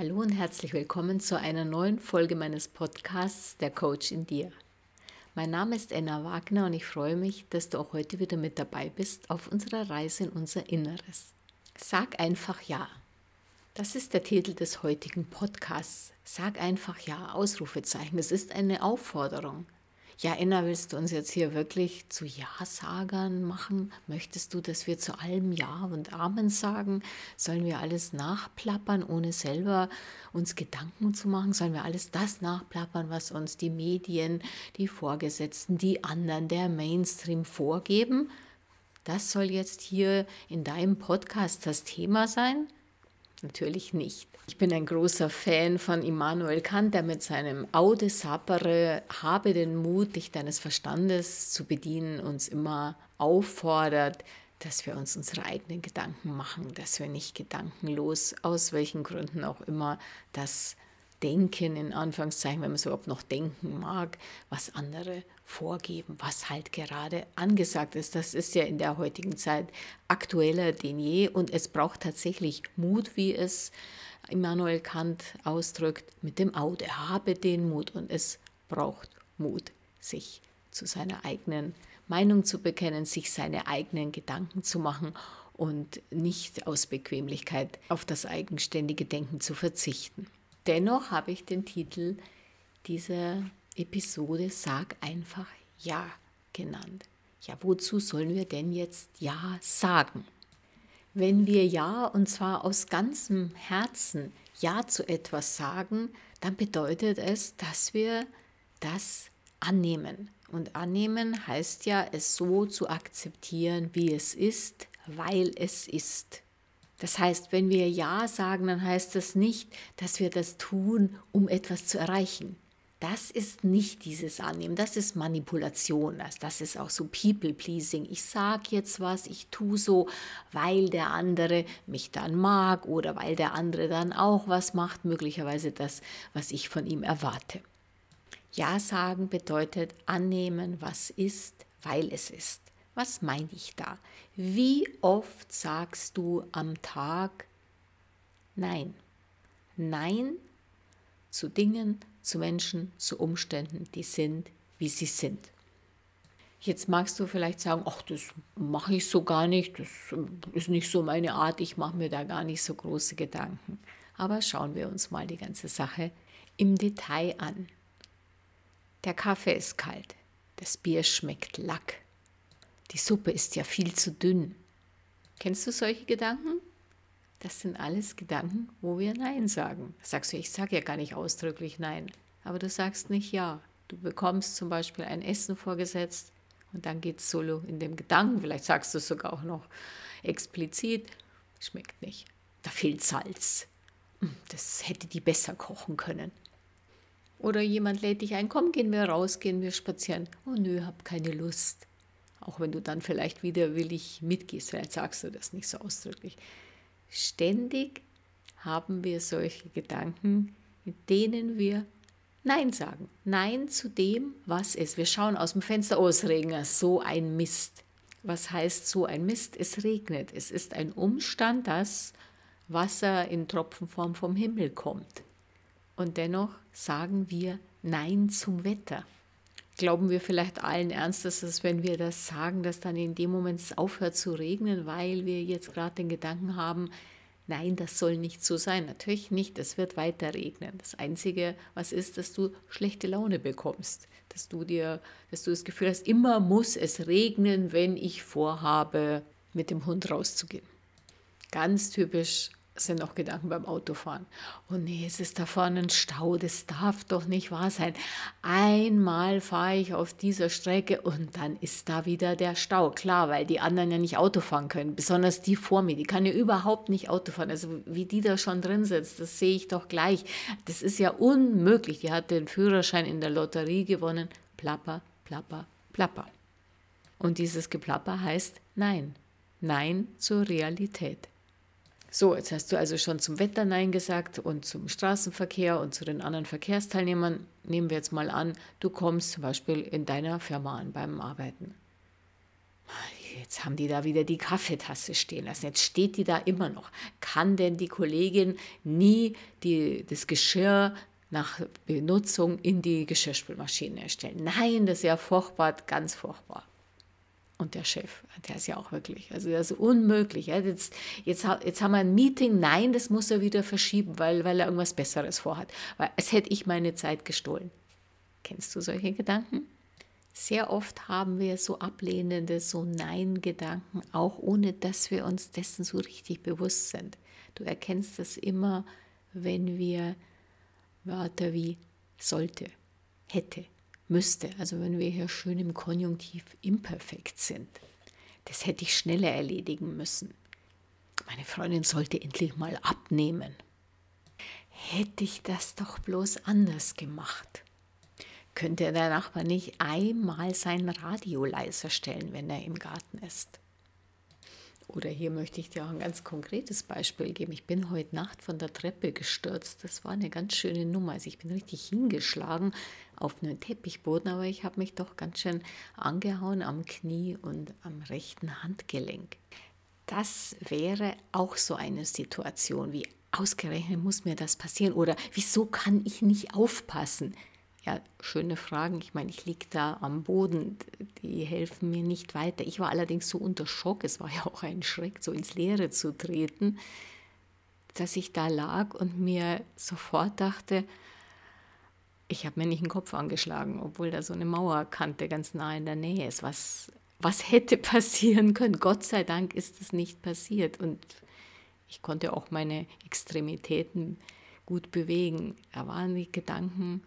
Hallo und herzlich willkommen zu einer neuen Folge meines Podcasts Der Coach in dir. Mein Name ist Enna Wagner und ich freue mich, dass du auch heute wieder mit dabei bist auf unserer Reise in unser Inneres. Sag einfach Ja. Das ist der Titel des heutigen Podcasts. Sag einfach Ja, Ausrufezeichen. Es ist eine Aufforderung. Ja, Enna, willst du uns jetzt hier wirklich zu Ja-Sagern machen? Möchtest du, dass wir zu allem Ja und Amen sagen? Sollen wir alles nachplappern, ohne selber uns Gedanken zu machen? Sollen wir alles das nachplappern, was uns die Medien, die Vorgesetzten, die anderen, der Mainstream vorgeben? Das soll jetzt hier in deinem Podcast das Thema sein? Natürlich nicht. Ich bin ein großer Fan von Immanuel Kant, der mit seinem Aude sapere, habe den Mut, dich deines Verstandes zu bedienen, uns immer auffordert, dass wir uns unsere eigenen Gedanken machen, dass wir nicht gedankenlos, aus welchen Gründen auch immer, das Denken, in Anführungszeichen, wenn man es überhaupt noch denken mag, was andere vorgeben, was halt gerade angesagt ist. Das ist ja in der heutigen Zeit aktueller denn je und es braucht tatsächlich Mut, wie es Immanuel Kant ausdrückt, mit dem Auge. Habe den Mut und es braucht Mut, sich zu seiner eigenen Meinung zu bekennen, sich seine eigenen Gedanken zu machen und nicht aus Bequemlichkeit auf das eigenständige Denken zu verzichten. Dennoch habe ich den Titel dieser Episode Sag einfach Ja genannt. Ja, wozu sollen wir denn jetzt Ja sagen? Wenn wir Ja und zwar aus ganzem Herzen Ja zu etwas sagen, dann bedeutet es, dass wir das annehmen. Und annehmen heißt ja, es so zu akzeptieren, wie es ist, weil es ist. Das heißt, wenn wir Ja sagen, dann heißt das nicht, dass wir das tun, um etwas zu erreichen. Das ist nicht dieses Annehmen, das ist Manipulation, das ist auch so People-Pleasing. Ich sage jetzt was, ich tue so, weil der andere mich dann mag oder weil der andere dann auch was macht, möglicherweise das, was ich von ihm erwarte. Ja sagen bedeutet annehmen, was ist, weil es ist. Was meine ich da? Wie oft sagst du am Tag Nein? Nein zu Dingen, zu Menschen, zu Umständen, die sind, wie sie sind. Jetzt magst du vielleicht sagen, ach, das mache ich so gar nicht, das ist nicht so meine Art, ich mache mir da gar nicht so große Gedanken. Aber schauen wir uns mal die ganze Sache im Detail an. Der Kaffee ist kalt, das Bier schmeckt Lack, die Suppe ist ja viel zu dünn. Kennst du solche Gedanken? Das sind alles Gedanken, wo wir Nein sagen. sagst du, ich sage ja gar nicht ausdrücklich Nein, aber du sagst nicht Ja. Du bekommst zum Beispiel ein Essen vorgesetzt und dann geht es solo in dem Gedanken, vielleicht sagst du es sogar auch noch explizit, schmeckt nicht. Da fehlt Salz. Hm, das hätte die besser kochen können. Oder jemand lädt dich ein, komm, gehen wir raus, gehen wir spazieren. Oh nö, hab keine Lust. Auch wenn du dann vielleicht widerwillig mitgehst, vielleicht sagst du das nicht so ausdrücklich. Ständig haben wir solche Gedanken, mit denen wir Nein sagen. Nein zu dem, was ist. Wir schauen aus dem Fenster, oh, es regnet, so ein Mist. Was heißt so ein Mist? Es regnet. Es ist ein Umstand, dass Wasser in Tropfenform vom Himmel kommt. Und dennoch sagen wir Nein zum Wetter glauben wir vielleicht allen Ernstes, dass wenn wir das sagen, dass dann in dem Moment es aufhört zu regnen, weil wir jetzt gerade den Gedanken haben, nein, das soll nicht so sein. Natürlich nicht, es wird weiter regnen. Das Einzige, was ist, dass du schlechte Laune bekommst, dass du dir, dass du das Gefühl hast, immer muss es regnen, wenn ich vorhabe, mit dem Hund rauszugehen. Ganz typisch sind auch Gedanken beim Autofahren. Oh nee, es ist da vorne ein Stau, das darf doch nicht wahr sein. Einmal fahre ich auf dieser Strecke und dann ist da wieder der Stau. Klar, weil die anderen ja nicht Auto fahren können, besonders die vor mir, die kann ja überhaupt nicht Auto fahren. Also wie die da schon drin sitzt, das sehe ich doch gleich. Das ist ja unmöglich. Die hat den Führerschein in der Lotterie gewonnen. Plapper, plapper, plapper. Und dieses Geplapper heißt Nein. Nein zur Realität. So, jetzt hast du also schon zum Wetter Nein gesagt und zum Straßenverkehr und zu den anderen Verkehrsteilnehmern. Nehmen wir jetzt mal an, du kommst zum Beispiel in deiner Firma an beim Arbeiten. jetzt haben die da wieder die Kaffeetasse stehen lassen. Jetzt steht die da immer noch. Kann denn die Kollegin nie die, das Geschirr nach Benutzung in die Geschirrspülmaschine stellen? Nein, das ist ja furchtbar, ganz furchtbar. Und der Chef, der ist ja auch wirklich, also das ist unmöglich. Jetzt, jetzt, jetzt haben wir ein Meeting, nein, das muss er wieder verschieben, weil, weil er irgendwas Besseres vorhat. Weil es hätte ich meine Zeit gestohlen. Kennst du solche Gedanken? Sehr oft haben wir so ablehnende, so Nein-Gedanken, auch ohne dass wir uns dessen so richtig bewusst sind. Du erkennst das immer, wenn wir Wörter wie sollte, hätte, müsste, also wenn wir hier schön im Konjunktiv imperfekt sind. Das hätte ich schneller erledigen müssen. Meine Freundin sollte endlich mal abnehmen. Hätte ich das doch bloß anders gemacht. Könnte der Nachbar nicht einmal sein Radio leiser stellen, wenn er im Garten ist? Oder hier möchte ich dir auch ein ganz konkretes Beispiel geben. Ich bin heute Nacht von der Treppe gestürzt. Das war eine ganz schöne Nummer. Also ich bin richtig hingeschlagen auf einen Teppichboden, aber ich habe mich doch ganz schön angehauen am Knie und am rechten Handgelenk. Das wäre auch so eine Situation wie ausgerechnet muss mir das passieren oder wieso kann ich nicht aufpassen? Ja, schöne Fragen. Ich meine, ich liege da am Boden, die helfen mir nicht weiter. Ich war allerdings so unter Schock, es war ja auch ein Schreck, so ins Leere zu treten, dass ich da lag und mir sofort dachte, ich habe mir nicht den Kopf angeschlagen, obwohl da so eine Mauerkante ganz nah in der Nähe ist. Was, was hätte passieren können? Gott sei Dank ist es nicht passiert und ich konnte auch meine Extremitäten gut bewegen. Da waren die Gedanken,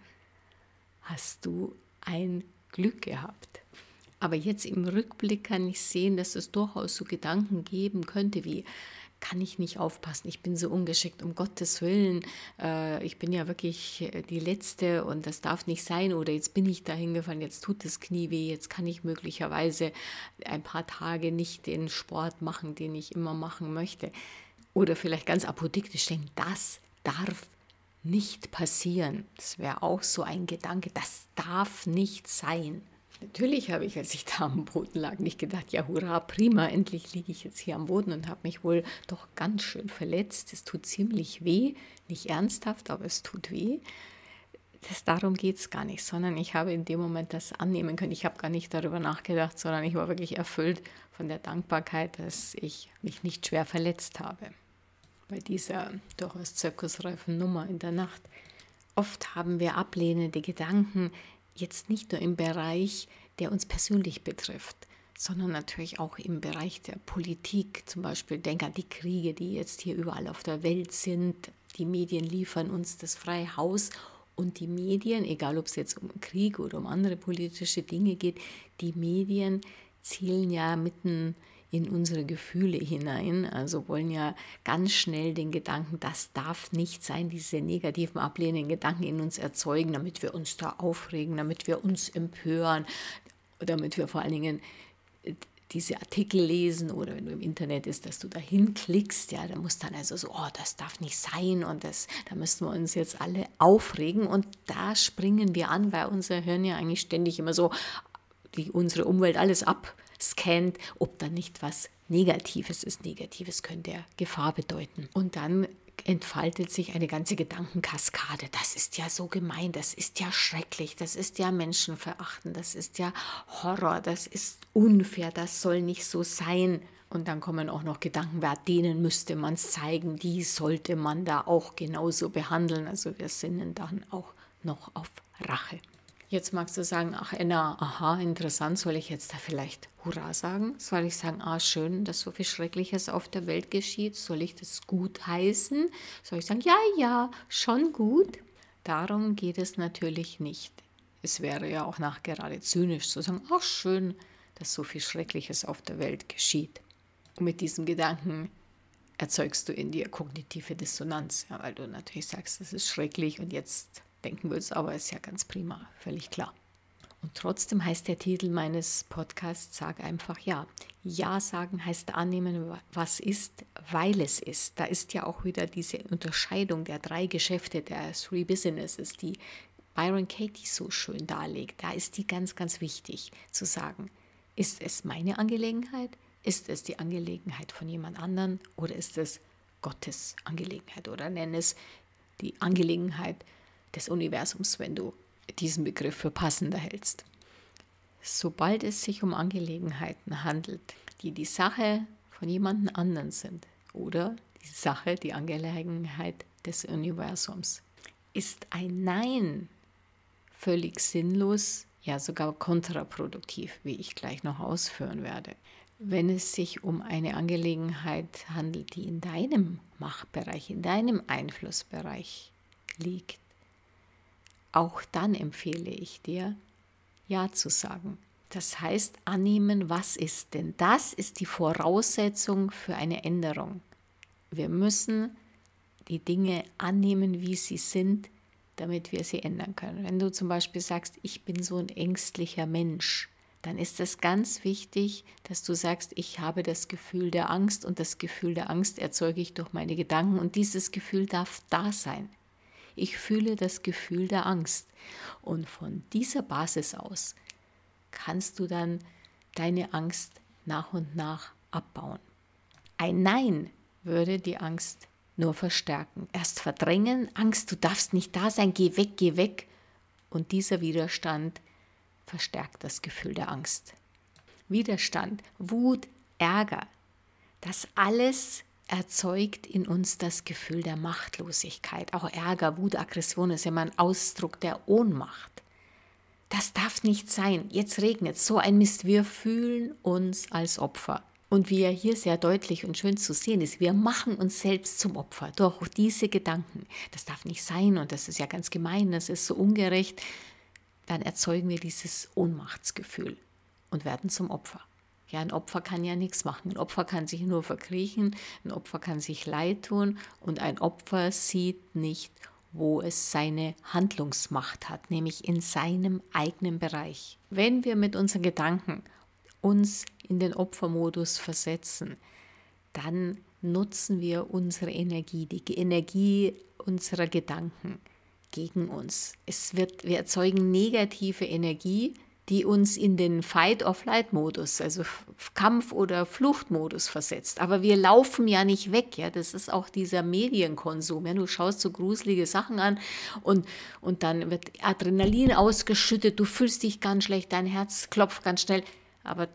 hast du ein Glück gehabt. Aber jetzt im Rückblick kann ich sehen, dass es durchaus so Gedanken geben könnte wie, kann ich nicht aufpassen, ich bin so ungeschickt, um Gottes Willen, äh, ich bin ja wirklich äh, die Letzte und das darf nicht sein oder jetzt bin ich da hingefallen, jetzt tut das Knie weh, jetzt kann ich möglicherweise ein paar Tage nicht den Sport machen, den ich immer machen möchte. Oder vielleicht ganz apodiktisch denken, das darf nicht passieren. Das wäre auch so ein Gedanke, das darf nicht sein. Natürlich habe ich, als ich da am Boden lag, nicht gedacht, ja hurra, prima, endlich liege ich jetzt hier am Boden und habe mich wohl doch ganz schön verletzt. Es tut ziemlich weh, nicht ernsthaft, aber es tut weh. Das, darum geht es gar nicht, sondern ich habe in dem Moment das annehmen können. Ich habe gar nicht darüber nachgedacht, sondern ich war wirklich erfüllt von der Dankbarkeit, dass ich mich nicht schwer verletzt habe bei dieser durchaus zirkusreifen Nummer in der Nacht. Oft haben wir ablehnende Gedanken, jetzt nicht nur im Bereich, der uns persönlich betrifft, sondern natürlich auch im Bereich der Politik. Zum Beispiel denk an die Kriege, die jetzt hier überall auf der Welt sind. Die Medien liefern uns das freie Haus und die Medien, egal ob es jetzt um Krieg oder um andere politische Dinge geht, die Medien zielen ja mitten in unsere Gefühle hinein, also wollen ja ganz schnell den Gedanken, das darf nicht sein, diese negativen, ablehnenden Gedanken in uns erzeugen, damit wir uns da aufregen, damit wir uns empören, damit wir vor allen Dingen äh, diese Artikel lesen oder wenn du im Internet ist, dass du da hinklickst, ja, da muss dann also so, oh, das darf nicht sein und das, da müssen wir uns jetzt alle aufregen. Und da springen wir an, weil unser Hirn ja eigentlich ständig immer so die unsere Umwelt alles ab scannt, ob da nicht was Negatives ist. Negatives könnte ja Gefahr bedeuten. Und dann entfaltet sich eine ganze Gedankenkaskade. Das ist ja so gemein, das ist ja schrecklich, das ist ja menschenverachtend, das ist ja Horror, das ist unfair, das soll nicht so sein. Und dann kommen auch noch Gedanken, wer denen müsste man es zeigen, die sollte man da auch genauso behandeln. Also wir sinnen dann auch noch auf Rache. Jetzt magst du sagen, ach Enna, aha, interessant, soll ich jetzt da vielleicht Hurra sagen? Soll ich sagen, ah, schön, dass so viel Schreckliches auf der Welt geschieht? Soll ich das gut heißen? Soll ich sagen, ja, ja, schon gut? Darum geht es natürlich nicht. Es wäre ja auch nachgerade zynisch zu sagen, ach schön, dass so viel Schreckliches auf der Welt geschieht. Und mit diesem Gedanken erzeugst du in dir kognitive Dissonanz, ja, weil du natürlich sagst, das ist schrecklich und jetzt denken willst, aber ist ja ganz prima, völlig klar. Und trotzdem heißt der Titel meines Podcasts, sag einfach ja. Ja sagen heißt annehmen, was ist, weil es ist. Da ist ja auch wieder diese Unterscheidung der drei Geschäfte, der Three Businesses, die Byron Katie so schön darlegt. Da ist die ganz, ganz wichtig zu sagen. Ist es meine Angelegenheit Ist es die Angelegenheit von jemand anderen oder ist es Gottes Angelegenheit oder nenne es die Angelegenheit des Universums, wenn du diesen Begriff für passender hältst. Sobald es sich um Angelegenheiten handelt, die die Sache von jemandem anderen sind oder die Sache, die Angelegenheit des Universums, ist ein Nein völlig sinnlos, ja sogar kontraproduktiv, wie ich gleich noch ausführen werde. Wenn es sich um eine Angelegenheit handelt, die in deinem Machtbereich, in deinem Einflussbereich liegt, auch dann empfehle ich dir, Ja zu sagen. Das heißt, annehmen, was ist. Denn das ist die Voraussetzung für eine Änderung. Wir müssen die Dinge annehmen, wie sie sind, damit wir sie ändern können. Wenn du zum Beispiel sagst, ich bin so ein ängstlicher Mensch, dann ist es ganz wichtig, dass du sagst, ich habe das Gefühl der Angst und das Gefühl der Angst erzeuge ich durch meine Gedanken und dieses Gefühl darf da sein. Ich fühle das Gefühl der Angst und von dieser Basis aus kannst du dann deine Angst nach und nach abbauen. Ein Nein würde die Angst nur verstärken. Erst verdrängen, Angst, du darfst nicht da sein, geh weg, geh weg. Und dieser Widerstand verstärkt das Gefühl der Angst. Widerstand, Wut, Ärger, das alles erzeugt in uns das Gefühl der Machtlosigkeit. Auch Ärger, Wut, Aggression ist immer ein Ausdruck der Ohnmacht. Das darf nicht sein. Jetzt regnet so ein Mist. Wir fühlen uns als Opfer. Und wie ja hier sehr deutlich und schön zu sehen ist, wir machen uns selbst zum Opfer durch diese Gedanken. Das darf nicht sein und das ist ja ganz gemein, das ist so ungerecht. Dann erzeugen wir dieses Ohnmachtsgefühl und werden zum Opfer. Ja, ein Opfer kann ja nichts machen. Ein Opfer kann sich nur verkriechen, ein Opfer kann sich leid tun und ein Opfer sieht nicht, wo es seine Handlungsmacht hat, nämlich in seinem eigenen Bereich. Wenn wir mit unseren Gedanken uns in den Opfermodus versetzen, dann nutzen wir unsere Energie, die Energie unserer Gedanken gegen uns. Es wird, wir erzeugen negative Energie, die uns in den Fight-of-Flight-Modus, also Kampf- oder Fluchtmodus versetzt. Aber wir laufen ja nicht weg, ja. Das ist auch dieser Medienkonsum. Ja? Du schaust so gruselige Sachen an und, und dann wird Adrenalin ausgeschüttet, du fühlst dich ganz schlecht, dein Herz klopft ganz schnell aber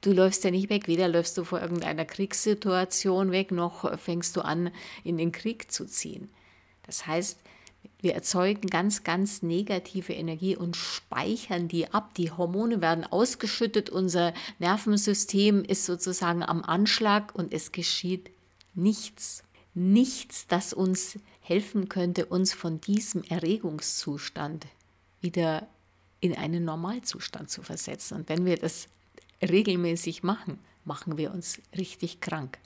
du läufst ja nicht weg. Weder läufst du vor irgendeiner Kriegssituation weg, noch fängst du an, in den Krieg zu ziehen. Das heißt, wir erzeugen ganz, ganz negative Energie und speichern die ab. Die Hormone werden ausgeschüttet, unser Nervensystem ist sozusagen am Anschlag und es geschieht nichts. Nichts, das uns helfen könnte, uns von diesem Erregungszustand wieder in einen Normalzustand zu versetzen. Und wenn wir das regelmäßig machen, machen wir uns richtig krank.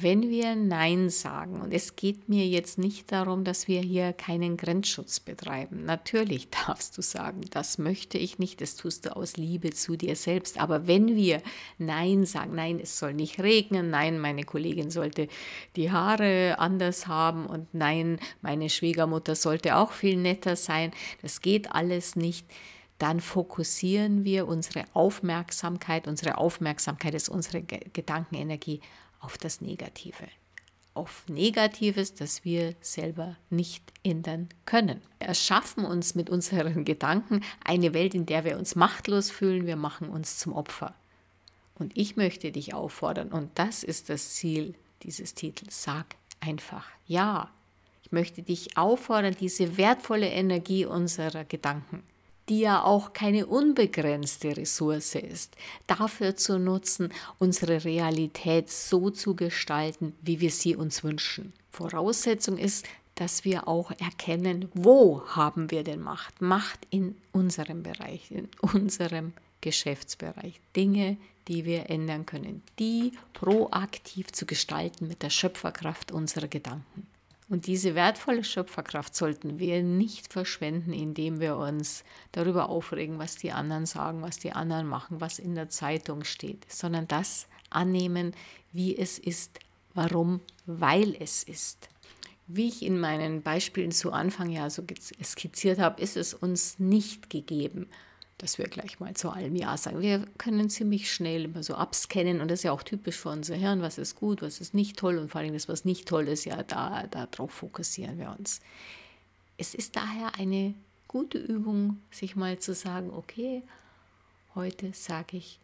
Wenn wir Nein sagen, und es geht mir jetzt nicht darum, dass wir hier keinen Grenzschutz betreiben. Natürlich darfst du sagen, das möchte ich nicht, das tust du aus Liebe zu dir selbst. Aber wenn wir Nein sagen, nein, es soll nicht regnen, nein, meine Kollegin sollte die Haare anders haben und nein, meine Schwiegermutter sollte auch viel netter sein, das geht alles nicht dann fokussieren wir unsere Aufmerksamkeit, unsere Aufmerksamkeit ist unsere Gedankenenergie auf das Negative. Auf Negatives, das wir selber nicht ändern können. Wir erschaffen uns mit unseren Gedanken eine Welt, in der wir uns machtlos fühlen. Wir machen uns zum Opfer. Und ich möchte dich auffordern, und das ist das Ziel dieses Titels, sag einfach Ja. Ich möchte dich auffordern, diese wertvolle Energie unserer Gedanken die ja auch keine unbegrenzte Ressource ist, dafür zu nutzen, unsere Realität so zu gestalten, wie wir sie uns wünschen. Voraussetzung ist, dass wir auch erkennen, wo haben wir denn Macht? Macht in unserem Bereich, in unserem Geschäftsbereich. Dinge, die wir ändern können, die proaktiv zu gestalten mit der Schöpferkraft unserer Gedanken. Und diese wertvolle Schöpferkraft sollten wir nicht verschwenden, indem wir uns darüber aufregen, was die anderen sagen, was die anderen machen, was in der Zeitung steht, sondern das annehmen, wie es ist. Warum? Weil es ist. Wie ich in meinen Beispielen zu Anfang ja so skizziert habe, ist es uns nicht gegeben, dass wir gleich mal zu allem Ja sagen. Wir können ziemlich schnell immer so abscannen und das ist ja auch typisch für unser Hirn, was ist gut, was ist nicht toll und vor allem das, was nicht toll ist, ja, da, darauf fokussieren wir uns. Es ist daher eine gute Übung, sich mal zu sagen, okay, heute sage ich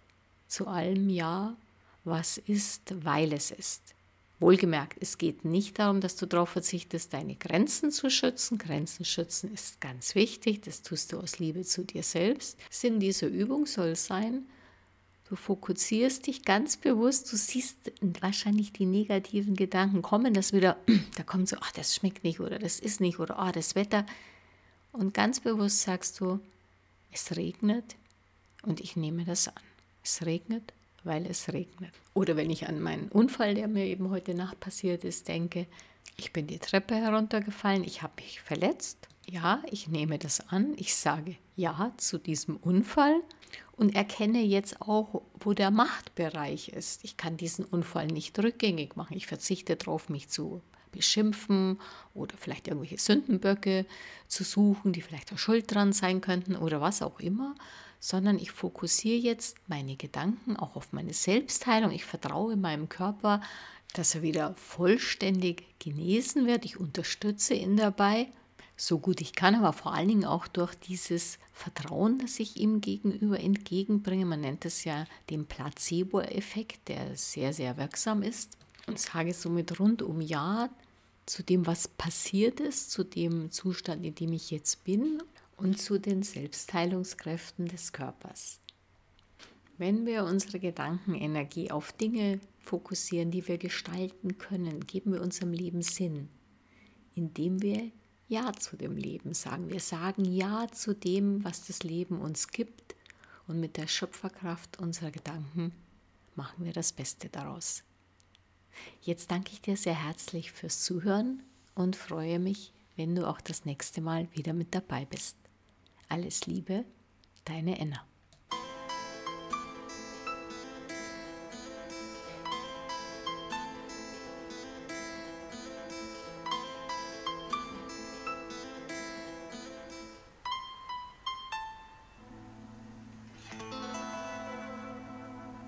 zu allem Ja, was ist, weil es ist. Wohlgemerkt, es geht nicht darum, dass du darauf verzichtest, deine Grenzen zu schützen. Grenzen schützen ist ganz wichtig, das tust du aus Liebe zu dir selbst. Sinn dieser Übung soll sein, du fokussierst dich ganz bewusst, du siehst wahrscheinlich die negativen Gedanken kommen, das wieder, da kommt so, ach, das schmeckt nicht oder das ist nicht oder, ah, das Wetter. Und ganz bewusst sagst du, es regnet und ich nehme das an. Es regnet weil es regnet. Oder wenn ich an meinen Unfall, der mir eben heute Nacht passiert ist, denke, ich bin die Treppe heruntergefallen, ich habe mich verletzt. Ja, ich nehme das an, ich sage ja zu diesem Unfall und erkenne jetzt auch, wo der Machtbereich ist. Ich kann diesen Unfall nicht rückgängig machen. Ich verzichte darauf, mich zu beschimpfen oder vielleicht irgendwelche Sündenböcke zu suchen, die vielleicht auch schuld dran sein könnten oder was auch immer, sondern ich fokussiere jetzt meine Gedanken auch auf meine Selbstheilung. Ich vertraue meinem Körper, dass er wieder vollständig genesen wird. Ich unterstütze ihn dabei, so gut ich kann, aber vor allen Dingen auch durch dieses Vertrauen, das ich ihm gegenüber entgegenbringe. Man nennt es ja den Placebo-Effekt, der sehr, sehr wirksam ist. Und sage somit rundum Ja zu dem, was passiert ist, zu dem Zustand, in dem ich jetzt bin und zu den Selbstheilungskräften des Körpers. Wenn wir unsere Gedankenenergie auf Dinge fokussieren, die wir gestalten können, geben wir unserem Leben Sinn, indem wir Ja zu dem Leben sagen. Wir sagen Ja zu dem, was das Leben uns gibt und mit der Schöpferkraft unserer Gedanken machen wir das Beste daraus. Jetzt danke ich dir sehr herzlich fürs Zuhören und freue mich, wenn du auch das nächste Mal wieder mit dabei bist. Alles Liebe, deine Enna.